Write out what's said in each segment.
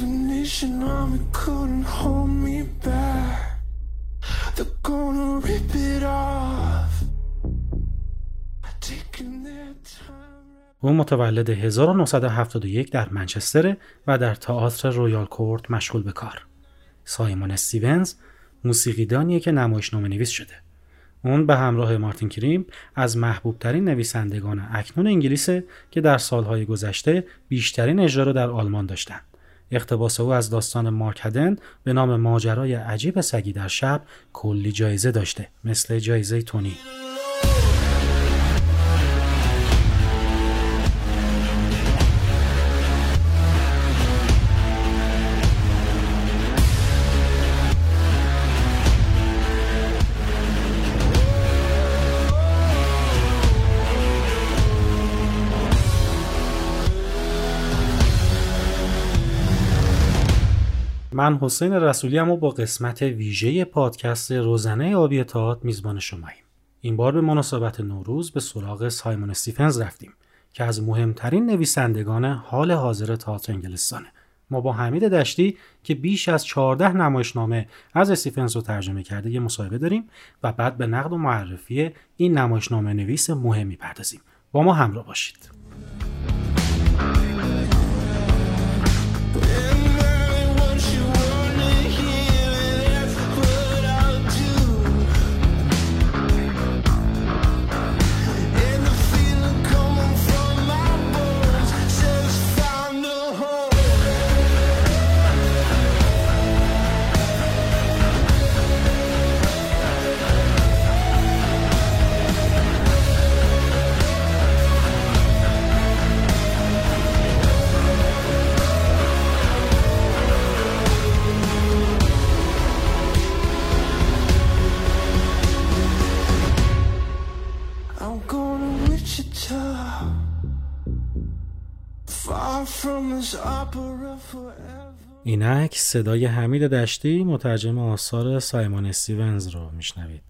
Nation army couldn't hold me back. They're gonna rip it off. Taking their time. او متولد 1971 در منچستر و در تئاتر رویال کورت مشغول به کار. سایمون استیونز موسیقیدانیه که نمایشنامه نویس شده. اون به همراه مارتین کریم از محبوب ترین نویسندگان اکنون انگلیسه که در سالهای گذشته بیشترین اجرا را در آلمان داشتند. اقتباس او از داستان مارک هدن به نام ماجرای عجیب سگی در شب کلی جایزه داشته مثل جایزه تونی. من حسین رسولی هم با قسمت ویژه پادکست روزنه آبی تئاتر میزبان شماییم. این بار به مناسبت نوروز به سراغ سایمون استیفنز رفتیم که از مهمترین نویسندگان حال حاضر تئاتر انگلستانه. ما با حمید دشتی که بیش از 14 نمایشنامه از استیفنز رو ترجمه کرده یه مصاحبه داریم و بعد به نقد و معرفی این نمایشنامه نویس مهمی پردازیم. با ما همراه باشید. اینک صدای حمید دشتی مترجم آثار سایمون استیونز رو میشنوید.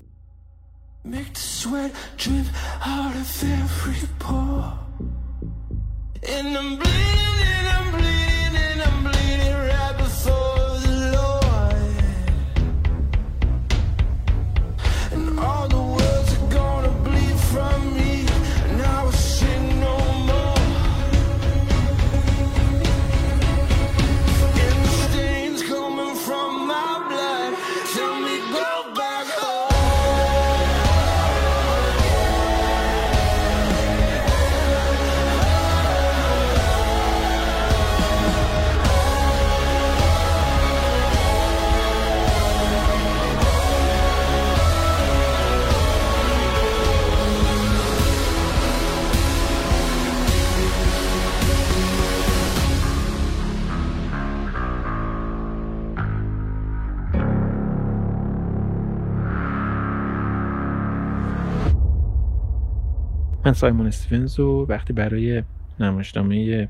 من سایمون استیونز رو وقتی برای نمایشنامه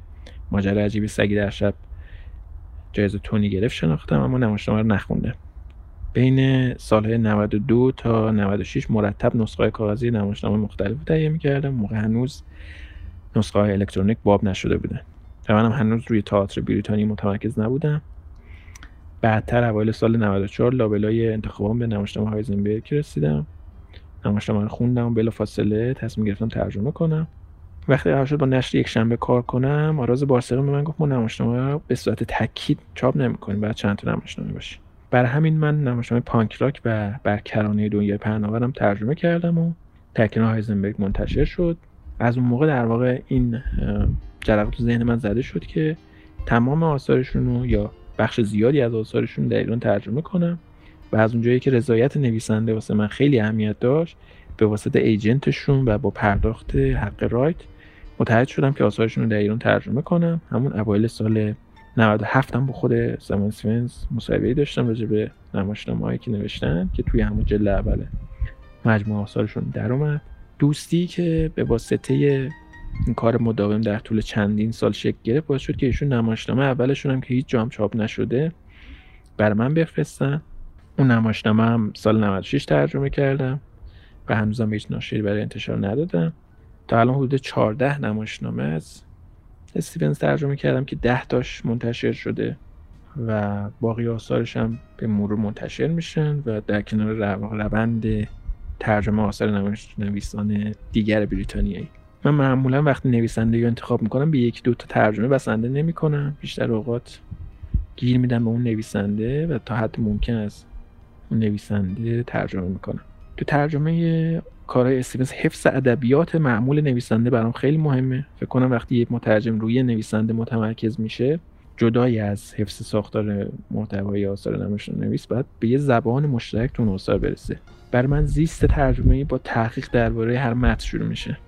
ماجرا عجیب سگی در شب جایزه تونی گرفت شناختم اما نمایشنامه رو نخوندم بین سالهای 92 تا 96 مرتب نسخه کاغذی نمایشنامه مختلف تهیه می‌کردم موقع هنوز نسخه های الکترونیک باب نشده بودن و منم هنوز روی تئاتر بریتانی متمرکز نبودم. بعدتر اوایل سال 94 لابلای انتخابام به نمایشنامه هایزنبرگ رسیدم. نمایشنامه رو خوندم و بلا فاصله تصمیم گرفتم ترجمه کنم. وقتی قرار شد با نشر یک شنبه کار کنم آراز بارسقی به من گفت ما نمایشنامه رو به صورت تاکید چاپ نمی‌کنیم بعد چند تا نمایشنامه باشه. برای همین من نمایشنامه پانک راک و برکرانه دنیای پهناورم ترجمه کردم و تکین هایزنبرگ منتشر شد. از اون موقع در واقع این جرقه تو ذهن من زده شد که تمام آثارشون رو یا بخش زیادی از آثارشون در ایران ترجمه کنم. و از اونجایی که رضایت نویسنده واسه من خیلی اهمیت داشت به واسطه ایجنتشون و با پرداخت حق رایت متحد شدم که آثارشون رو در ایران ترجمه کنم. همون اوایل سال 97 هم با خود سیمون سوینز مصاحبه داشتم راجع به نمایشنامه‌ای که نوشتن که توی همون جلد اول مجموعه آثارشون در اومد دوستی که به واسطه این کار مداوم در طول چندین سال شکل گرفت باعث شد که ایشون نمایشنامه اولشون هم که هیچ جام چاپ نشده بر من بفرستن. اون نمایشنامه هم سال 96 ترجمه کردم و هنوزم هیچ ناشری برای انتشار ندادم. تا الان حدود 14 نمایشنامه از استیونز ترجمه کردم که 10 تاش منتشر شده و باقی آثارش هم به مرور منتشر میشن و در کنار روند ترجمه آثار نویسان دیگر بریتانیایی. من معمولا وقتی نویسنده رو انتخاب می‌کنم به یک دو تا ترجمه بسنده نمی‌کنم. بیشتر اوقات گیر میدم به اون نویسنده و تا حد ممکن است نویسنده ترجمه می‌کنم. تو ترجمه کارهای استیونز حفظ ادبیات معمول نویسنده برام خیلی مهمه. فکر کنم وقتی یک مترجم روی نویسنده متمرکز میشه جدای از حفظ ساختار محتوای آثار نویس باید به یه زبان مشترک تو آثار برسه. بر من زیست ترجمه با تحقیق درباره هر متن شروع میشه.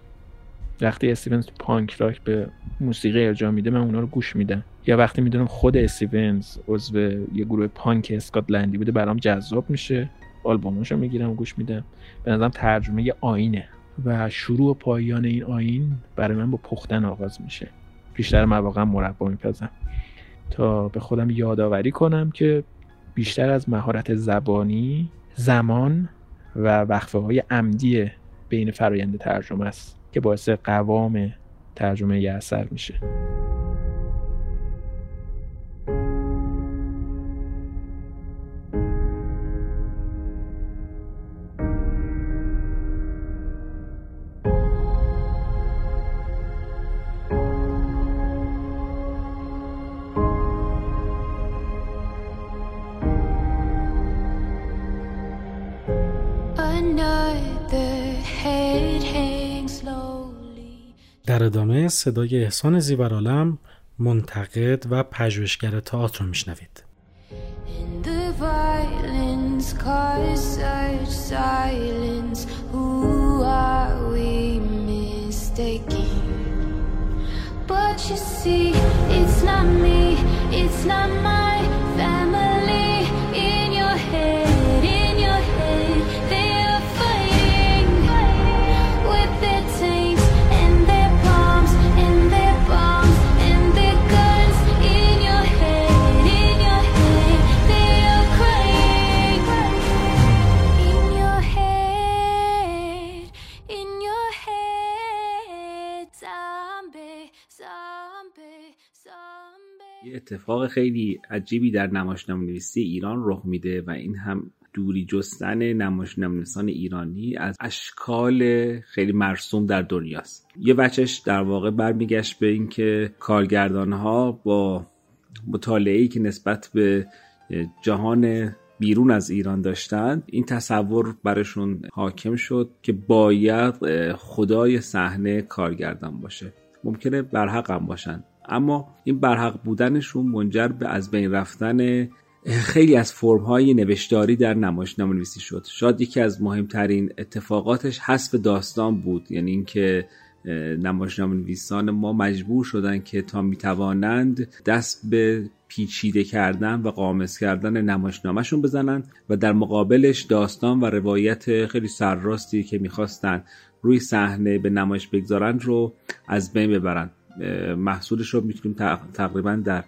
وقتی استیونز پانک راک به موسیقی ارجاع میده من اونا رو گوش میدم. یا وقتی می‌دونم خود استیونز عضو یه گروه پانک اسکاتلندی بوده برام جذاب میشه. آلبومش رو می‌گیرم و گوش میدم. به نظرم ترجمه آینه و شروع و پایان این آین برای من با پختن آغاز میشه. بیشتر مواقع مربا میپزم. تا به خودم یادآوری کنم که بیشتر از مهارت زبانی زمان و وقفه های عمدی بین فرایند ترجمه است. که باعث قوام ترجمه اثر میشه. صدای احسان زیبرالم منتقد و پژوهشگر تئاتر رو میشنوید. But you see, it's not me, it's not my اتفاق خیلی عجیبی در نمایشنامه نویسی ایران رخ میده و این هم دوری جستن نمایشنامه نویسان ایرانی از اشکال خیلی مرسوم در دنیاست. یه بچش در واقع برمیگشت به اینکه کارگردان ها با مطالعه که نسبت به جهان بیرون از ایران داشتند این تصور برشون حاکم شد که باید خدای صحنه کارگردان باشه. ممکنه برحق هم باشن. اما این برحق بودنشون منجر به از بین رفتن خیلی از فرم های نوشتاری در نمایشنامه نویسی شد. شاید یکی از مهمترین اتفاقاتش حذف داستان بود یعنی اینکه نمایشنامه نویسان ما مجبور شدن که تا می‌توانند دست به پیچیده کردن و قامز کردن نمایشنامهشون بزنن و در مقابلش داستان و روایت خیلی سرراستی که می‌خواستن روی صحنه به نمایش بگذارن رو از بین ببرن. محصولش رو می‌تونیم تقریبا در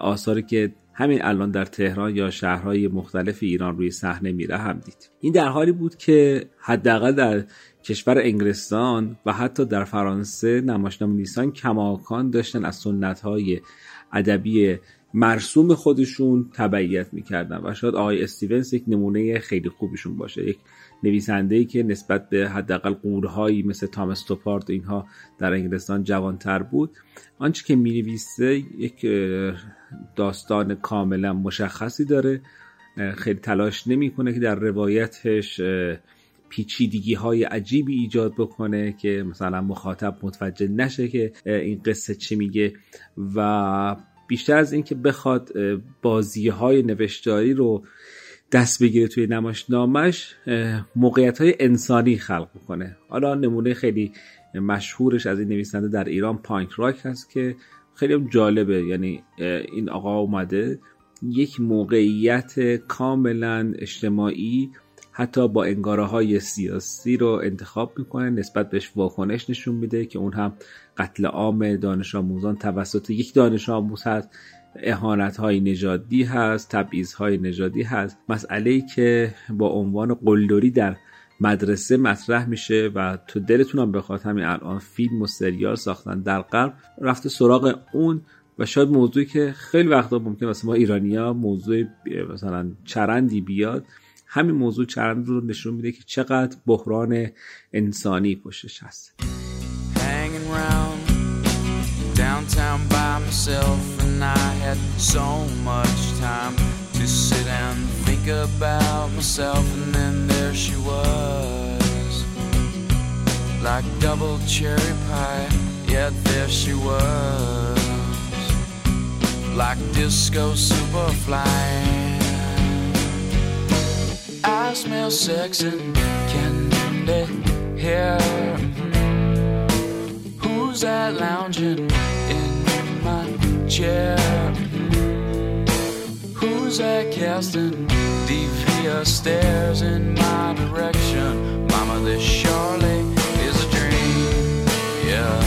آثاری که همین الان در تهران یا شهرهای مختلف ایران روی صحنه میره هم دید. این در حالی بود که حداقل در کشور انگلستان و حتی در فرانسه نمایشنامه نیسان کماکان داشتن از سنت های ادبی مرسوم خودشون تبعیت می‌کردن و شاید آقای استیونز یک نمونه خیلی خوبشون باشه یک نویسنده ای که نسبت به حداقل قورهایی مثل تامس توپارد اینها در انگلستان جوانتر بود. آنچه که می نویسه یک داستان کاملا مشخصی داره. خیلی تلاش نمی‌کنه که در روایتش پیچیدگی های عجیبی ایجاد بکنه که مثلا مخاطب متوجه نشه که این قصه چی میگه و بیشتر از اینکه بخواد بازی های نوشتاری رو دست بگیره توی نمایشنامش موقعیت های انسانی خلق کنه حالا نمونه خیلی مشهورش از این نویسنده در ایران پانک راک هست که خیلی هم جالبه. یعنی این آقا اومده یک موقعیت کاملا اجتماعی حتی با انگاره های سیاسی رو انتخاب می‌کنه. نسبت بهش واکنش نشون میده که اون هم قتل عام دانش آموزان توسط یک دانش آموز هست. اهانت های نژادی هست تبعیض های نژادی هست. مسئله ای که با عنوان قلدری در مدرسه مطرح میشه و تو دلتون هم بخواد همین الان فیلم و سریال ساختن در قلب رفته سراغ اون و شاید موضوعی که خیلی وقتا ممکن واسه ما ایرانیا موضوع مثلا چرندی بیاد همین موضوع چرند رو نشون میده که چقدر بحران انسانی پشتش هست. Downtown by myself, and I had so much time to sit and think about myself. And then there she was, like double cherry pie. Yet there she was, like disco superfly. I smell sex and candy here. Who's that lounging chair? Who's that casting devious stares in my direction? Mama, this surely is a dream. Yeah.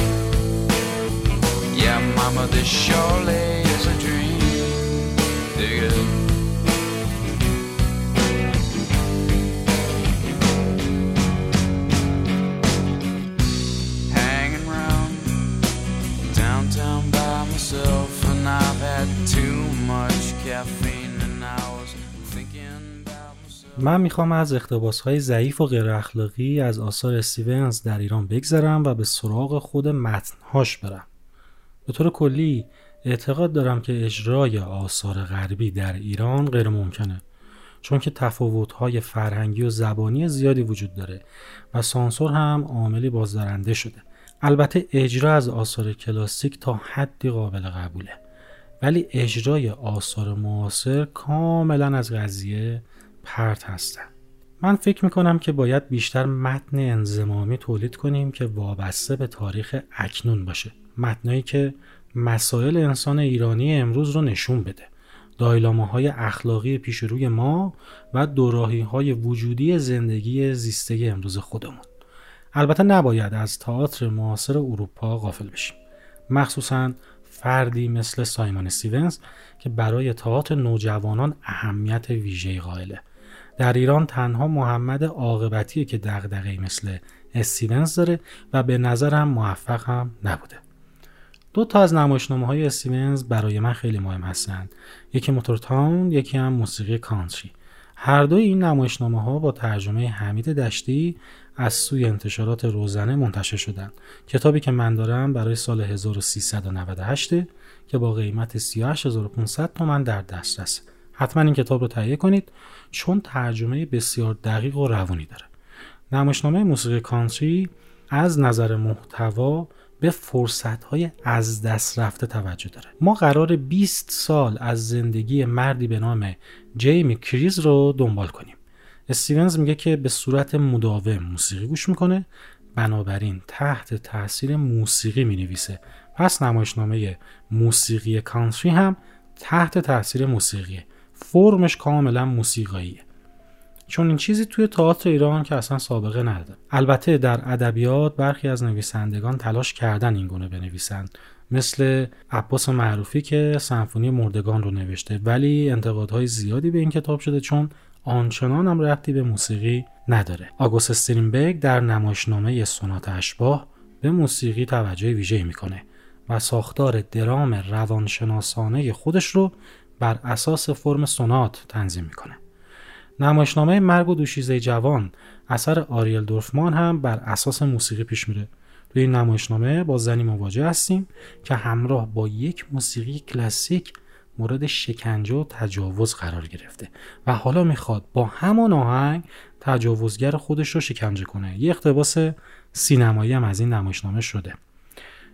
Yeah, mama, this surely is a dream. من می‌خوام از اقتباس های ضعیف و غیر اخلاقی از آثار استیونز در ایران بگذرم و به سراغ خود متنهاش برم. به طور کلی اعتقاد دارم که اجرای آثار غربی در ایران غیر ممکنه چون که تفاوت‌های فرهنگی و زبانی زیادی وجود داره و سانسور هم عاملی بازدارنده شده. البته اجرا از آثار کلاسیک تا حدی قابل قبوله ولی اجرای آثار معاصر کاملا از قضیه پرت هستن. من فکر می‌کنم که باید بیشتر متن انزمامی تولید کنیم که وابسته به تاریخ اکنون باشه. متنایی که مسائل انسان ایرانی امروز رو نشون بده. دایلامه های اخلاقی پیش روی ما و دوراهی های وجودی زندگی زیسته امروز خودمون. البته نباید از تئاتر معاصر اروپا غافل بشیم. مخصوصا فردی مثل سایمون استیونز که برای تئاتر نوجوانان اهمیت ویژه‌ای قائله. در ایران تنها محمد عاقبتیه که دغدغه‌ای مثل استیونز داره و به نظرم موفق هم نبوده. دو تا از نمایشنامه های استیونز برای من خیلی مهم هستند. یکی موتورتاون یکی هم موسیقی کانتری. هر دوی این نمایشنامه ها با ترجمه حمید دشتی از سوی انتشارات روزنه منتشر شدند. کتابی که من دارم برای سال 1398 که با قیمت 38500 تومن در دسترسه حتما این کتاب رو تهیه کنید چون ترجمه بسیار دقیق و روونی داره. نمایشنامه موسیقی کانتری از نظر محتوا به فرصتهای از دست رفته توجه داره. ما قرار 20 سال از زندگی مردی به نام جیمی کریز رو دنبال کنیم. استیونز میگه که به صورت مداوم موسیقی گوش می‌کنه بنابراین تحت تاثیر موسیقی می‌نویسه. پس نمایشنامه موسیقی کانتری هم تحت تاثیر موسیقیه فرمش کاملا موسیقاییه. چون این چیزی توی تئاتر ایران که اصلا سابقه نداره. البته در ادبیات برخی از نویسندگان تلاش کردن این گونه بنویسند مثل عباس معروفی که سمفونی مردگان رو نوشته ولی انتقادهای زیادی به این کتاب شده چون آنچنان هم ربطی به موسیقی نداره. آگوست استرینبرگ در نمایشنامه سونات اشباه به موسیقی توجه ویژه‌ای می‌کنه و ساختار درام روانشناسانه خودش رو بر اساس فرم سونات تنظیم می‌کنه. نمایشنامه مرگ و دوشیزه جوان اثر آریل دورفمان هم بر اساس موسیقی پیش میره. تو این نمایشنامه با زنی مواجه هستیم که همراه با یک موسیقی کلاسیک مورد شکنجه و تجاوز قرار گرفته و حالا می‌خواد با همان آهنگ تجاوزگر خودش رو شکنجه کنه. یه اقتباس سینمایی هم از این نمایشنامه شده.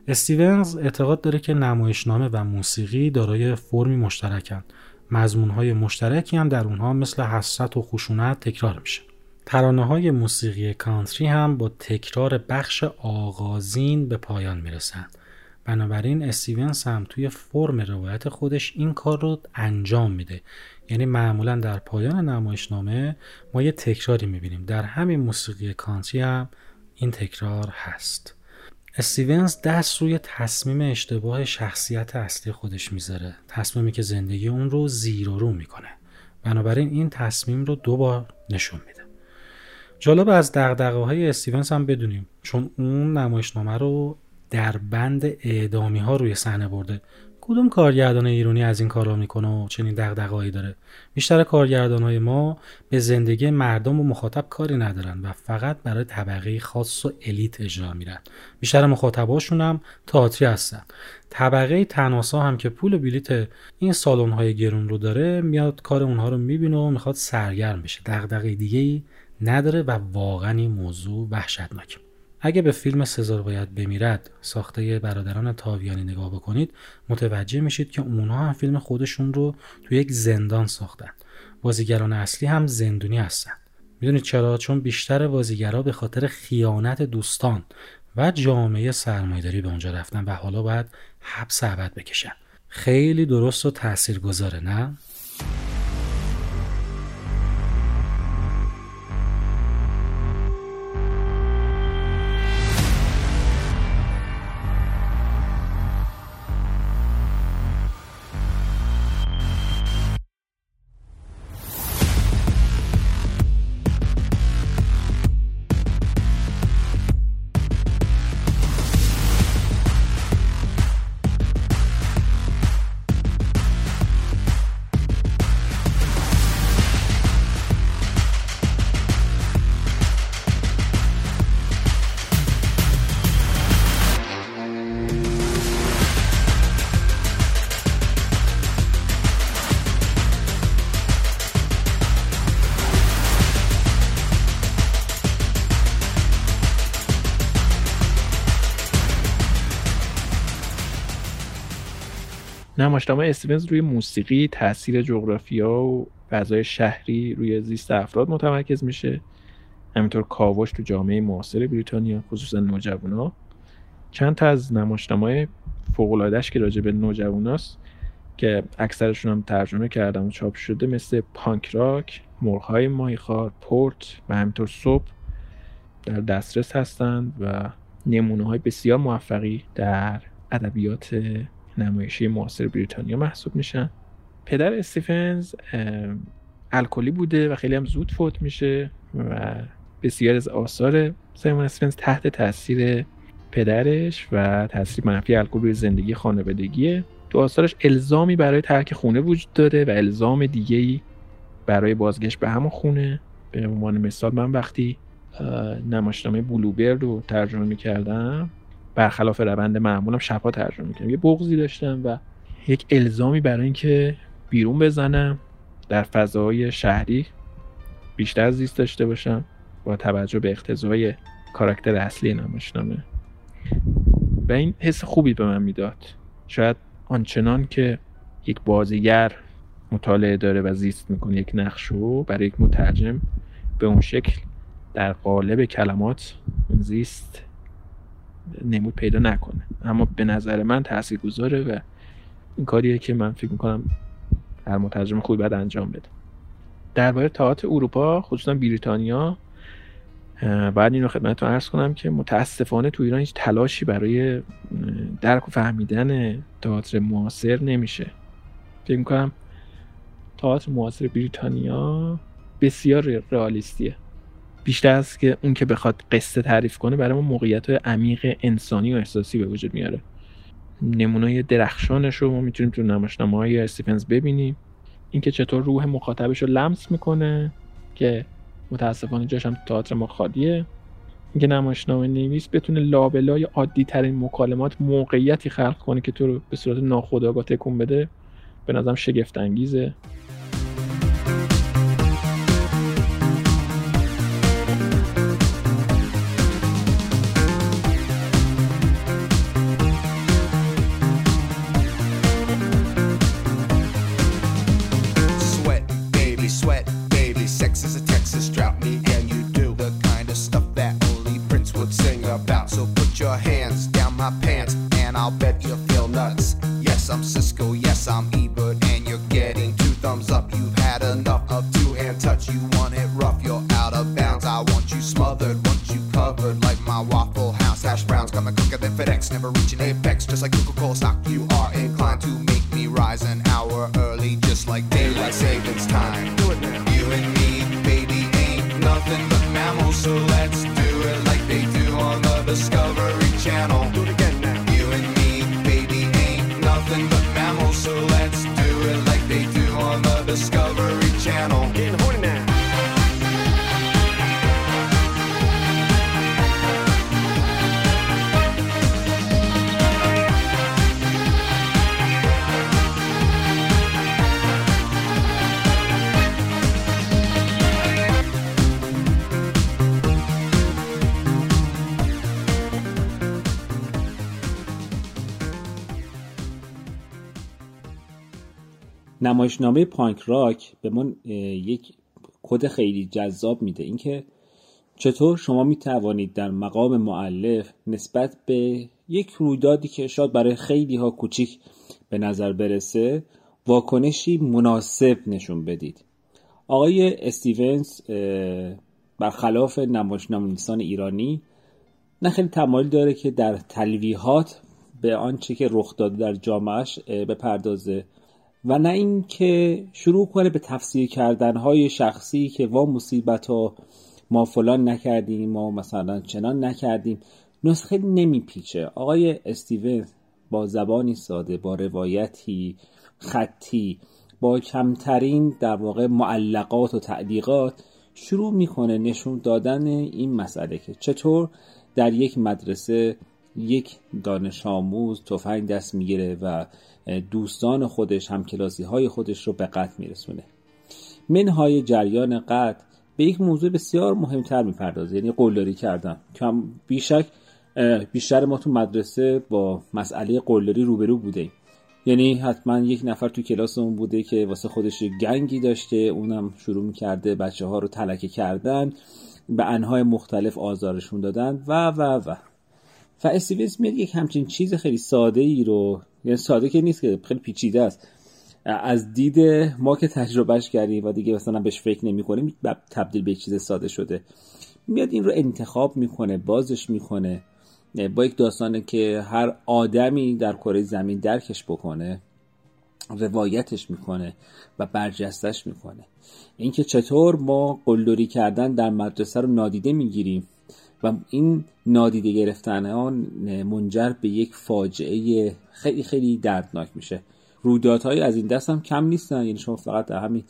استیونز اعتقاد داره که نمایشنامه و موسیقی دارای فرمی مشترکن. مضمونهای مشترکی هم در اونها مثل حسرت و خشونت تکرار میشه. ترانه های موسیقی کانتری هم با تکرار بخش آغازین به پایان می‌رسند بنابراین استیونز هم توی فرم روایت خودش این کار رو انجام میده. یعنی معمولا در پایان نمایشنامه ما یه تکراری می‌بینیم. در همین موسیقی کانتری هم این تکرار هست. استیونز دست روی تصمیم اشتباه شخصیت اصلی خودش می‌ذاره. تصمیمی که زندگی اون رو زیر و رو می‌کنه. بنابراین این تصمیم رو دو بار نشون میده. جالب از دقدقه های استیونز هم بدونیم. چون اون نمایشنامه رو در بند اعدامی ها روی صحنه برده. کدوم کارگردان ایرانی از این کارا می‌کنه و چنین دغدغه‌ای داره؟ بیشتر کارگردانهای ما به زندگی مردم و مخاطب کاری ندارن و فقط برای طبقه خاص و الیت اجرا میرن. بیشتر مخاطباشون هم تئاتری هستن. طبقه تناسا هم که پول بلیت این سالن های گرون رو داره میاد کار اونها رو می‌بینه و می‌خواد سرگرم بشه. دغدغه دیگه ای نداره و واقعا این موضوع وحشتناکه. اگه به فیلم سزار باید بمیرد ساخته برادران تاویانی نگاه بکنید متوجه میشید که اونها هم فیلم خودشون رو تو یک زندان ساختن. بازیگران اصلی هم زندونی هستن. می‌دونید چرا؟ چون بیشتر بازیگرا به خاطر خیانت دوستان و جامعه سرمایداری به اونجا رفتن و حالا باید حبس ابد بکشن. خیلی درست و تاثیرگذاره نه؟ نمایشنامه استیونز روی موسیقی تاثیر جغرافیا و فضای شهری روی زیست افراد متمرکز میشه. همینطور کاوش تو جامعه معاصر بریتانیا خصوصا نوجوانا. چند تا از نمایشنامه فوق‌العاده‌اش که راجع به نوجواناست که اکثرشون هم ترجمه کردم و چاپ شده مثل پانک راک، مرغ‌های ماهیخوار، پورت و همینطور صبح در دسترس هستند و نمونه های بسیار موفقی در ادبیات نمایشی معاصر بریتانیا محسوب میشن. پدر استیفنز الکلی بوده و خیلی هم زود فوت میشه و بسیار از آثار سایمون استیفنز تحت تاثیر پدرش و تاثیر منفی الکل روی زندگی خانوادگیه. تو آثارش الزامی برای ترک خونه وجود داره و الزام دیگه برای بازگشت به همون خونه. به عنوان مثال من وقتی نمایشنامه بلوبرد رو ترجمه می‌کردم برخلاف روند معمولم شبها ترجمه می‌کنم. یه بغضی داشتم و یک الزامی برای اینکه بیرون بزنم در فضای شهری بیشتر زیست داشته باشم با توجه به اقتضای کاراکتر اصلی نمایشنامه. و این حس خوبی به من می‌داد. شاید آنچنان که یک بازیگر مطالعه داره و زیست می‌کنه یک نقش رو برای یک مترجم به اون شکل در قالب کلمات زیست نمود پیدا نکنه. اما به نظر من تأثیر گذاره و این کاریه که من فکر می‌کنم هر مترجم خوبی باید انجام بده. درباره تئاتر اروپا خصوصا بریتانیا بعد این رو خدمتتون عرض کنم که متاسفانه تو ایران هیچ تلاشی برای درک و فهمیدن تئاتر معاصر نمیشه. فکر می‌کنم تئاتر معاصر بریتانیا بسیار رئالیستیه بیشتر از که اون که بخواد قصه تعریف کنه برای ما موقعیت های عمیق انسانی و احساسی به وجود میاره. نمونه درخشانش رو ما می‌تونیم تو نمایشنامه های استیفنز ببینیم. اینکه چطور روح مخاطبش رو لمس می‌کنه که متاسفانه جاش هم تئاتر ما خالیه. اینکه نمایشنامه نویس بتونه لابلای عادی ترین مکالمات موقعیتی خلق کنه که تو رو به صورت ناخودآگاه تکون بده به نظرم شگفت انگیزه نمایشنامه پانک راک به من یک کد خیلی جذاب میده. اینکه چطور شما می توانید در مقام معلف نسبت به یک رویدادی که شاید برای خیلی ها کوچیک به نظر برسه واکنشی مناسب نشون بدید. آقای استیونز برخلاف نمایشنامه نویسان ایرانی نه خیلی تمایل داره که در تلویحات به آنچه که رخ داده در جامعهش بپردازه. و نه اینکه شروع کنه به تفسیر کردن های شخصی که وا مصیبت ها ما فلان نکردیم ما مثلا چنان نکردیم نسخه نمیپیچه. آقای استیون با زبانی ساده با روایتی خطی با کمترین در واقع معلقات و تعلیقات شروع می‌کنه نشون دادن این مسئله که چطور در یک مدرسه یک دانش آموز تفنگ دست می‌گیره و دوستان خودش هم کلاسی های خودش رو به قتل میرسونه. منهای جریان قتل به یک موضوع بسیار مهمتر می‌پردازه یعنی قلدری کردن. که بیشک بیشتر ما تو مدرسه با مسئله قلدری روبرو بوده یعنی حتما یک نفر تو کلاس اون بوده که واسه خودش گنگی داشته اونم شروع می‌کرده بچه ها رو تلکه کردن به انهای مختلف آزارشون دادن و و و. و استیویز میاد یک همچین چیز خیلی ساده ای رو یعنی ساده که نیست که خیلی پیچیده است. از دید ما که تجربهش کردیم و دیگه مثلا بهش فکر نمی کنیم تبدیل به چیز ساده شده. میاد این رو انتخاب می‌کنه بازش می‌کنه با یک داستانه که هر آدمی در کره زمین درکش بکنه روایتش می‌کنه و برجستش می‌کنه. اینکه چطور ما قلدری کردن در مدرسه رو نادیده می‌گیریم و این نادیده گرفتن ها منجر به یک فاجعه خیلی خیلی دردناک میشه. رویدادهایی از این دست هم کم نیستن. یعنی شما فقط در همین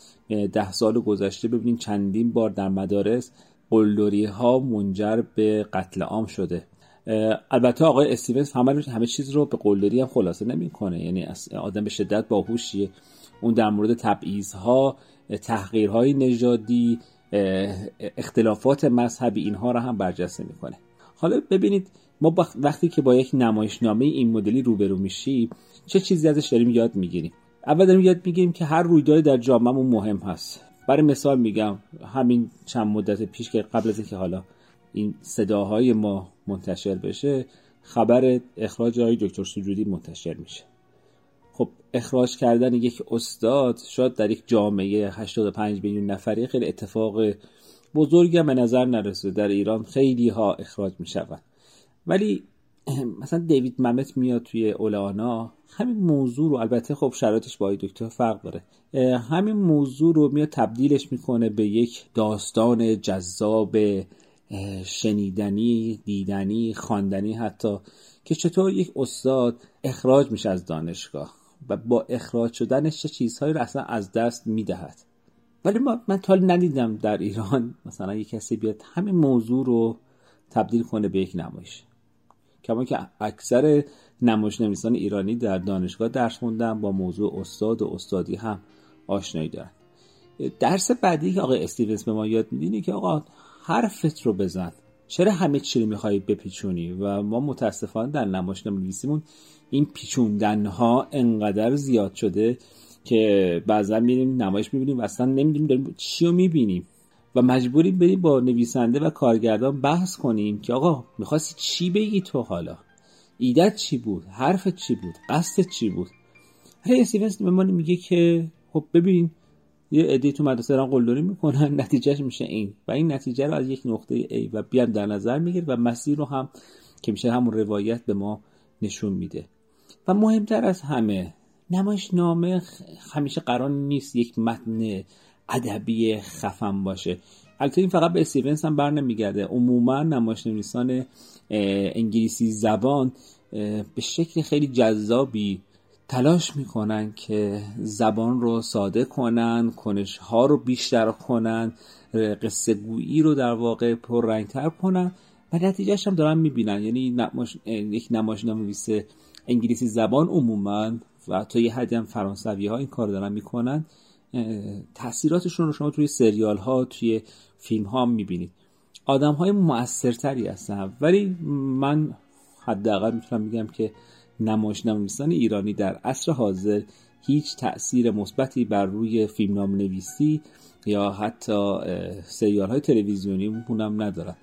ده سال گذشته ببینید چندین بار در مدارس قلدری ها منجر به قتل عام شده. البته آقای استیونز همه همه چیز رو به قلدری هم خلاصه نمی‌کنه. یعنی آدم به شدت باهوشیه. اون در مورد تبعیض ها تحقیرهای نژادی اختلافات مذهبی اینها رو هم برجسته می‌کنه. حالا ببینید ما وقتی که با یک نمایشنامه این مدلی روبرو میشیم چه چیزی ازش داریم یاد می‌گیریم؟ اول داریم یاد می‌گیریم که هر رویدادی در جامعهمون مهم هست. برای مثال میگم همین چند مدت پیش که قبل از اینکه حالا این صداهای ما منتشر بشه خبر اخراج های دکتر سجودی منتشر میشه. خب اخراج کردن یک استاد شاید در یک جامعه 85 میلیون نفری خیلی اتفاق بزرگی به نظر نرسه. در ایران خیلی ها اخراج می‌شوند. ولی مثلا دیوید ممت میاد توی اولانا. همین موضوع رو البته خب شرایطش با دکتر فرق داره. همین موضوع رو میاد تبدیلش می‌کنه به یک داستان جذاب شنیدنی دیدنی خواندنی حتی که چطور یک استاد اخراج میشه از دانشگاه. و با اخراج شدنش چه چیزهایی رو اصلا از دست می‌دهد. ولی من تا ندیدم در ایران مثلا یک کسی بیاد همین موضوع رو تبدیل کنه به یک نمایش. کما که اکثر نمایش نویسان ایرانی در دانشگاه درس خوندن با موضوع استاد و استادی هم آشنایی دارن. درس بعدی که آقای استیونز به ما یاد میدینه که آقا حرفت رو بزن. چرا همه چی رو می‌خوای بپیچونی؟ و ما متاسفانه در نمایشنامه نویسیمون این پیچوندن ها انقدر زیاد شده که بعضا میریم نمایش می‌بینیم و اصلا نمی‌دونیم داریم چی رو می‌بینیم. و مجبوریم بریم با نویسنده و کارگردان بحث کنیم که آقا می‌خواستی چی بگی تو حالا؟ ایدت چی بود؟ حرفت چی بود؟ قصدت چی بود؟ هی استیونز به ما میگه که خب ببین یه عده تو مدرسه دارن قلدری می‌کنن نتیجهش میشه این و این نتیجه رو از یک نقطه A و B در نظر می‌گیره و مسیر رو هم که میشه همون روایت به ما نشون میده. و مهمتر از همه نمایشنامه همیشه قرار نیست یک متن ادبی خفن باشه. البته این فقط به استیونز هم بر نمیگرده. عموما نمایشنویسان انگلیسی زبان به شکل خیلی جذابی تلاش می‌کنن که زبان رو ساده کنن کنش ها رو بیشتر کنن قصه گویی رو در واقع پررنگتر کنن و نتیجهش هم دارن می‌بینن. یعنی نماش... یک نمایش نویس انگلیسی زبان عموما و تا یه حدی هم فرانسوی ها این کار دارن می‌کنن تاثیراتشون رو شما توی سریال ها توی فیلم ها می‌بینید. آدم های موثرتری هستن. ولی من حداقل می‌تونم بگم که نمایش نویسان ایرانی در عصر حاضر هیچ تاثیر مثبتی بر روی فیلمنامه نویسی یا حتی سریال های تلویزیونی هم ندارن.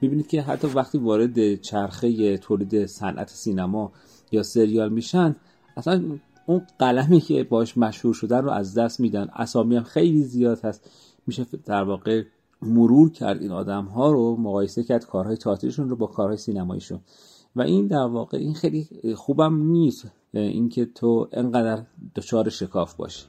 می‌بینید که حتی وقتی وارد چرخه تولید صنعت سینما یا سریال میشن اصلا اون قلمی که باش مشهور شدن رو از دست میدن. اسامی هم خیلی زیاد هست. میشه در واقع مرور کرد این آدم ها رو مقایسه کرد کارهای تئاتریشون رو با کارهای سینماییشون. و این در واقع این خیلی خوبم نیست اینکه تو انقدر دچار شکاف باشی.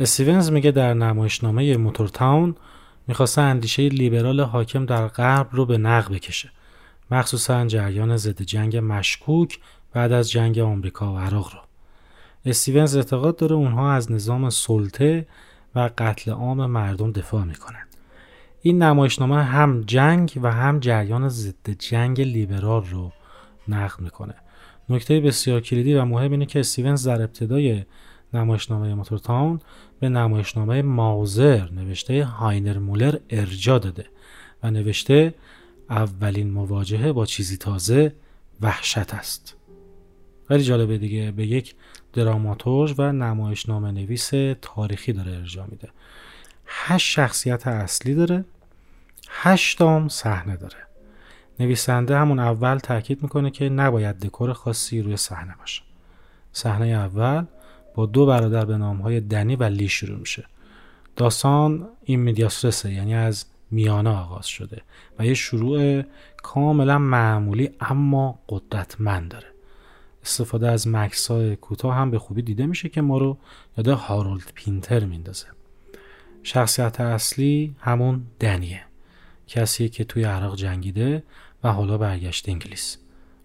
استیونز میگه در نمایشنامه موتور تاون می‌خواسته اندیشه لیبرال حاکم در غرب رو به نق بکشه. مخصوصا جریان ضد جنگ مشکوک بعد از جنگ آمریکا و عراق رو. استیونز اعتقاد داره اونها از نظام سلطه و قتل عام مردم دفاع می‌کنن. این نمایشنامه هم جنگ و هم جریان ضد جنگ لیبرال رو نقد می‌کنه. نکته بسیار کلیدی و مهم اینه که استیونز در ابتدای نمایشنامه موتور تاون به نمایشنامه ماوزر نوشته هاینر مولر ارجا داده و نوشته اولین مواجهه با چیزی تازه وحشت است. خیلی جالبه دیگه به یک دراماتورژ و نمایشنامه نویس تاریخی داره ارجا میده. هشت شخصیت اصلی داره هشتام صحنه داره. نویسنده همون اول تاکید می‌کنه که نباید دکور خاصی روی صحنه باشه. صحنه اول با دو برادر به نام های دنی و لی شروع میشه. داستان این میدیاسرسه یعنی از میانه آغاز شده و یه شروع کاملا معمولی اما قدرتمند داره. استفاده از مکس های کوتاه هم به خوبی دیده میشه که ما رو یاد هارولد پینتر میندازه. شخصیت اصلی همون دنیه. کسیه که توی عراق جنگیده و حالا برگشت انگلیس.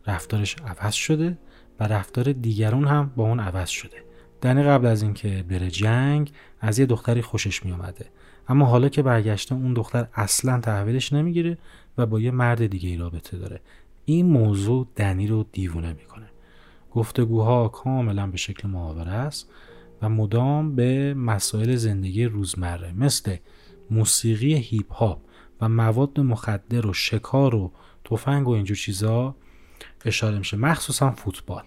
رفتارش عوض شده و رفتار دیگرون هم با اون عوض شده. دنی قبل از اینکه بره جنگ از یه دختری خوشش می اومده اما حالا که برگشته اون دختر اصلا تحویلش نمی‌گیره و با یه مرد دیگه ای رابطه داره. این موضوع دنی رو دیوونه می‌کنه. گفتگوها کاملا به شکل محاوره است و مدام به مسائل زندگی روزمره مثل موسیقی هیپ هاپ و مواد مخدر و شکار و تفنگ و اینجور چیزا اشاره میشه. مخصوصا فوتبال.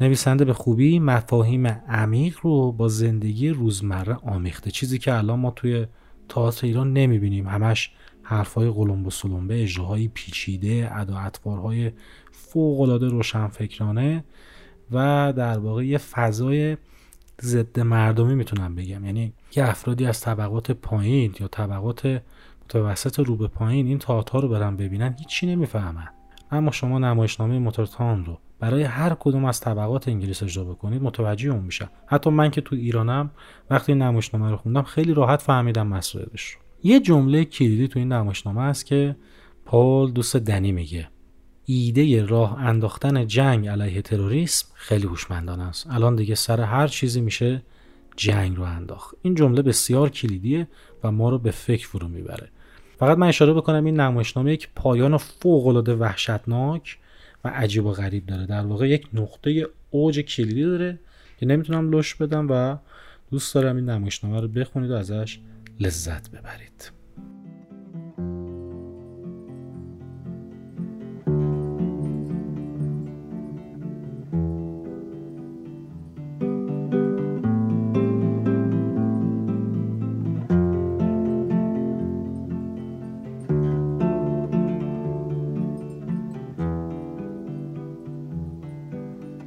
نویسنده به خوبی مفاهیم عمیق رو با زندگی روزمره آمیخته. چیزی که الان ما توی تئاتر ایران نمی‌بینیم. همش حرفای قلمب و سلمبه اجراهای پیچیده ادا اطوارهای فوقالعاده روشنفکرانه و در واقع یه فضای ضد مردمی می‌تونم بگم. یعنی یه افرادی از طبقات پایین یا طبقات متوسط رو به پایین این تئاتر رو برن ببینن هیچی نمی‌فهمن. اما شما نمایشنامه موتورتان رو برای هر کدوم از طبقات انگلیس اجرا بکنید متوجه اون میشم. حتی من که تو ایرانم وقتی نمایشنامه رو خوندم خیلی راحت فهمیدم مسائلش رو. یه جمله کلیدی تو این نمایشنامه است که پال دوست دنی میگه. ایده راه انداختن جنگ علیه تروریسم خیلی هوشمندانه است. الان دیگه سر هر چیزی میشه جنگ رو انداخت. این جمله بسیار کلیدیه و ما رو به فکر فرو می‌بره. فقط من اشاره بکنم این نمایشنامه یک پایان فوق العاده وحشتناک و عجیب و غریب داره. در واقع یک نقطه اوج کلیدی داره که نمی‌تونم لش بدم و دوست دارم این نمایشنامه رو بخونید و ازش لذت ببرید.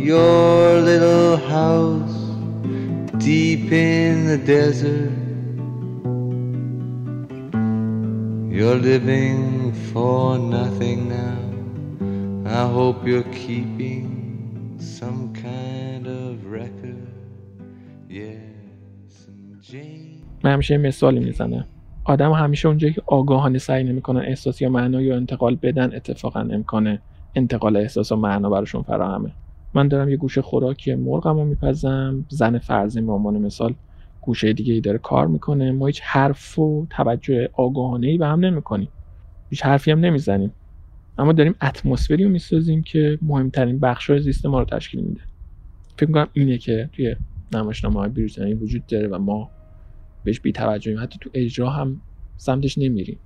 your little house deep in the desert. You're living for nothing now. I hope you're keeping some kind of record. Yes, Jane. من همیشه مثالی می‌زنم آدم همیشه اونجایی که آگاهانه سعی نمی‌کنن احساس یا معنا یا انتقال بدن اتفاقا امکان انتقال احساس و معنا براشون فراهمه من دارم یه گوشه خوراکی مرغم رو میپزم. زن فرضی به عنوان مثال گوشه دیگه ای داره کار می‌کنه. ما هیچ حرف و توجه آگاهانه ای به هم نمی‌کنیم. هیچ حرفی هم نمی‌زنیم. اما داریم اتمسفری رو می‌سازیم که مهمترین بخش زیست ما رو تشکیل میده. فکر می‌کنم اینه که توی نمایشنامه های بریتانیایی وجود داره و ما بهش بی توجهیم حتی تو اجرا هم سمتش نمیریم.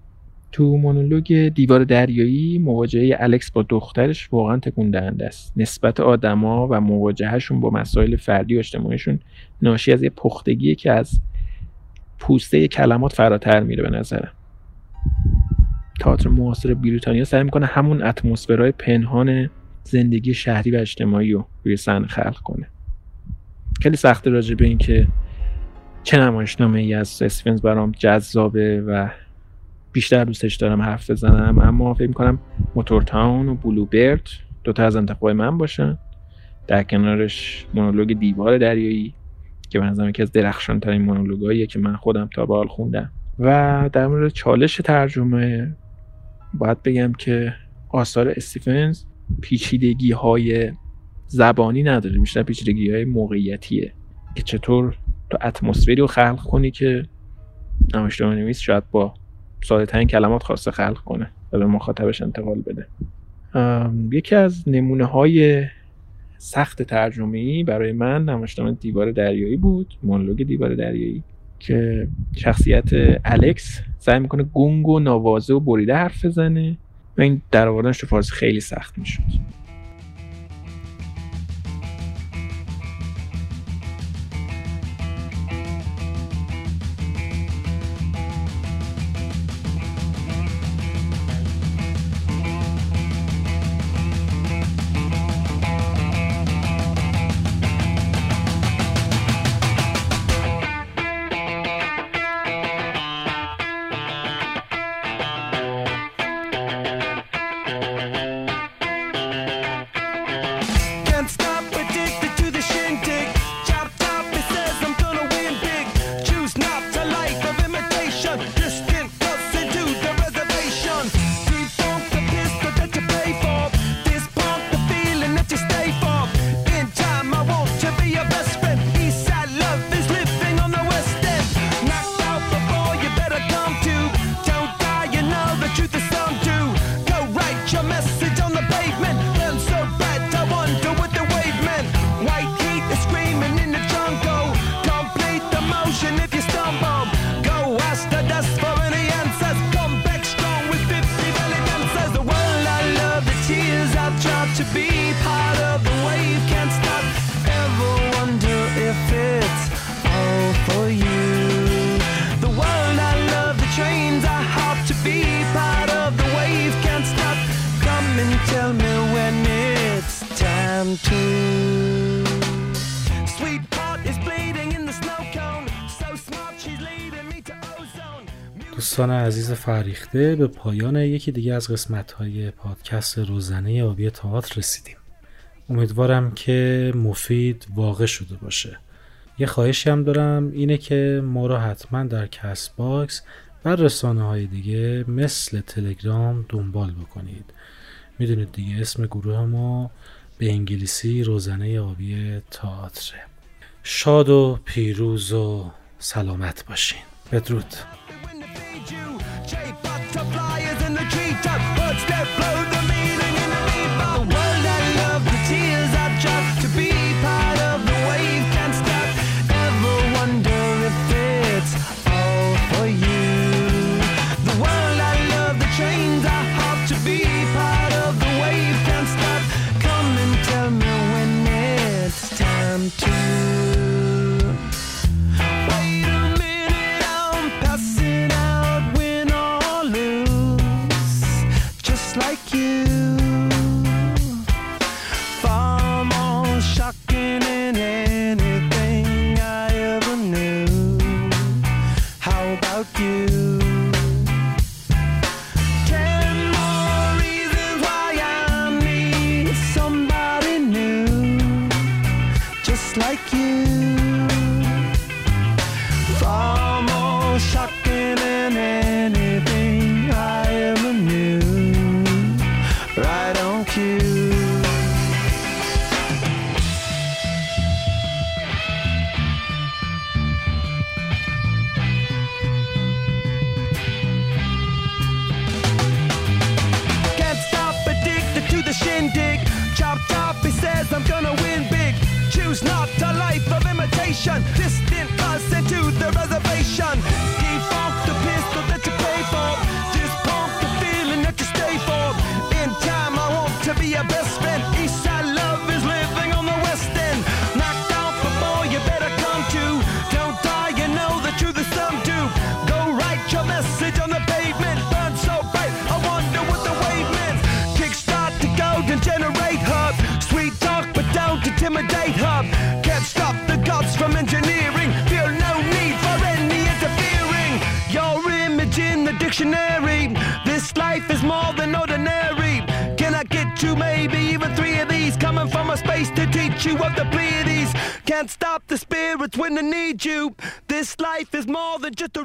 تو مونولوگ دیوار دریایی مواجهه الکس با دخترش واقعا تکون دهنده است. نسبت آدما و مواجههشون با مسائل فردی و اجتماعیشون ناشی از یه پختگی که از پوسته کلمات فراتر میره به نظرم. تئاتر معاصر بریتانیا سعی می‌کنه همون اتمسفرهای پنهان زندگی شهری و اجتماعی رو روی صحنه خلق کنه. خیلی سخته راجع به این که چه نمایشنامه ای از اسفنز برام جذابه و بیشتر دوستش دارم حرف بزنم اما فکر می‌کنم موتور تاون و بلو برد دوتا از انتخاب من باشن. در کنارش مونولوگ دیوار دریایی که به نظرم یکی از درخشان ترین مونولوگاییه که من خودم تا به حال خوندم. و در مورد چالش ترجمه باید بگم که آثار استیفنز پیچیدگی های زبانی نداره بیشتر پیچیدگی های موقعیتیه که چطور تو اتمسفری رو خلق کنی که نمایشنامه نویس شاید با ساده ترین کلمات خواسته خلق کنه و به مخاطبش انتقال بده. یکی از نمونه های سخت ترجمه ای برای من نمایشنامه دیوار دریایی بود مونولوگ دیوار دریایی که شخصیت الکس سعی می‌کنه گنگ و نوازه و بریده حرف بزنه و این در آوردنش تو فارسی خیلی سخت می‌شد. دوستان عزیز فرهیخته به پایان یکی دیگه از قسمت های پادکست روزنه آبی تئاتر رسیدیم. امیدوارم که مفید واقع شده باشه. یه خواهشی هم دارم اینه که ما را حتما در Castbox و رسانه های دیگه مثل تلگرام دنبال بکنید. می‌دونید دیگه اسم گروه ما به انگلیسی روزنه آبی تئاتر شاد و پیروز و سلامت باشین. بدرود. blow you. This life is more than just a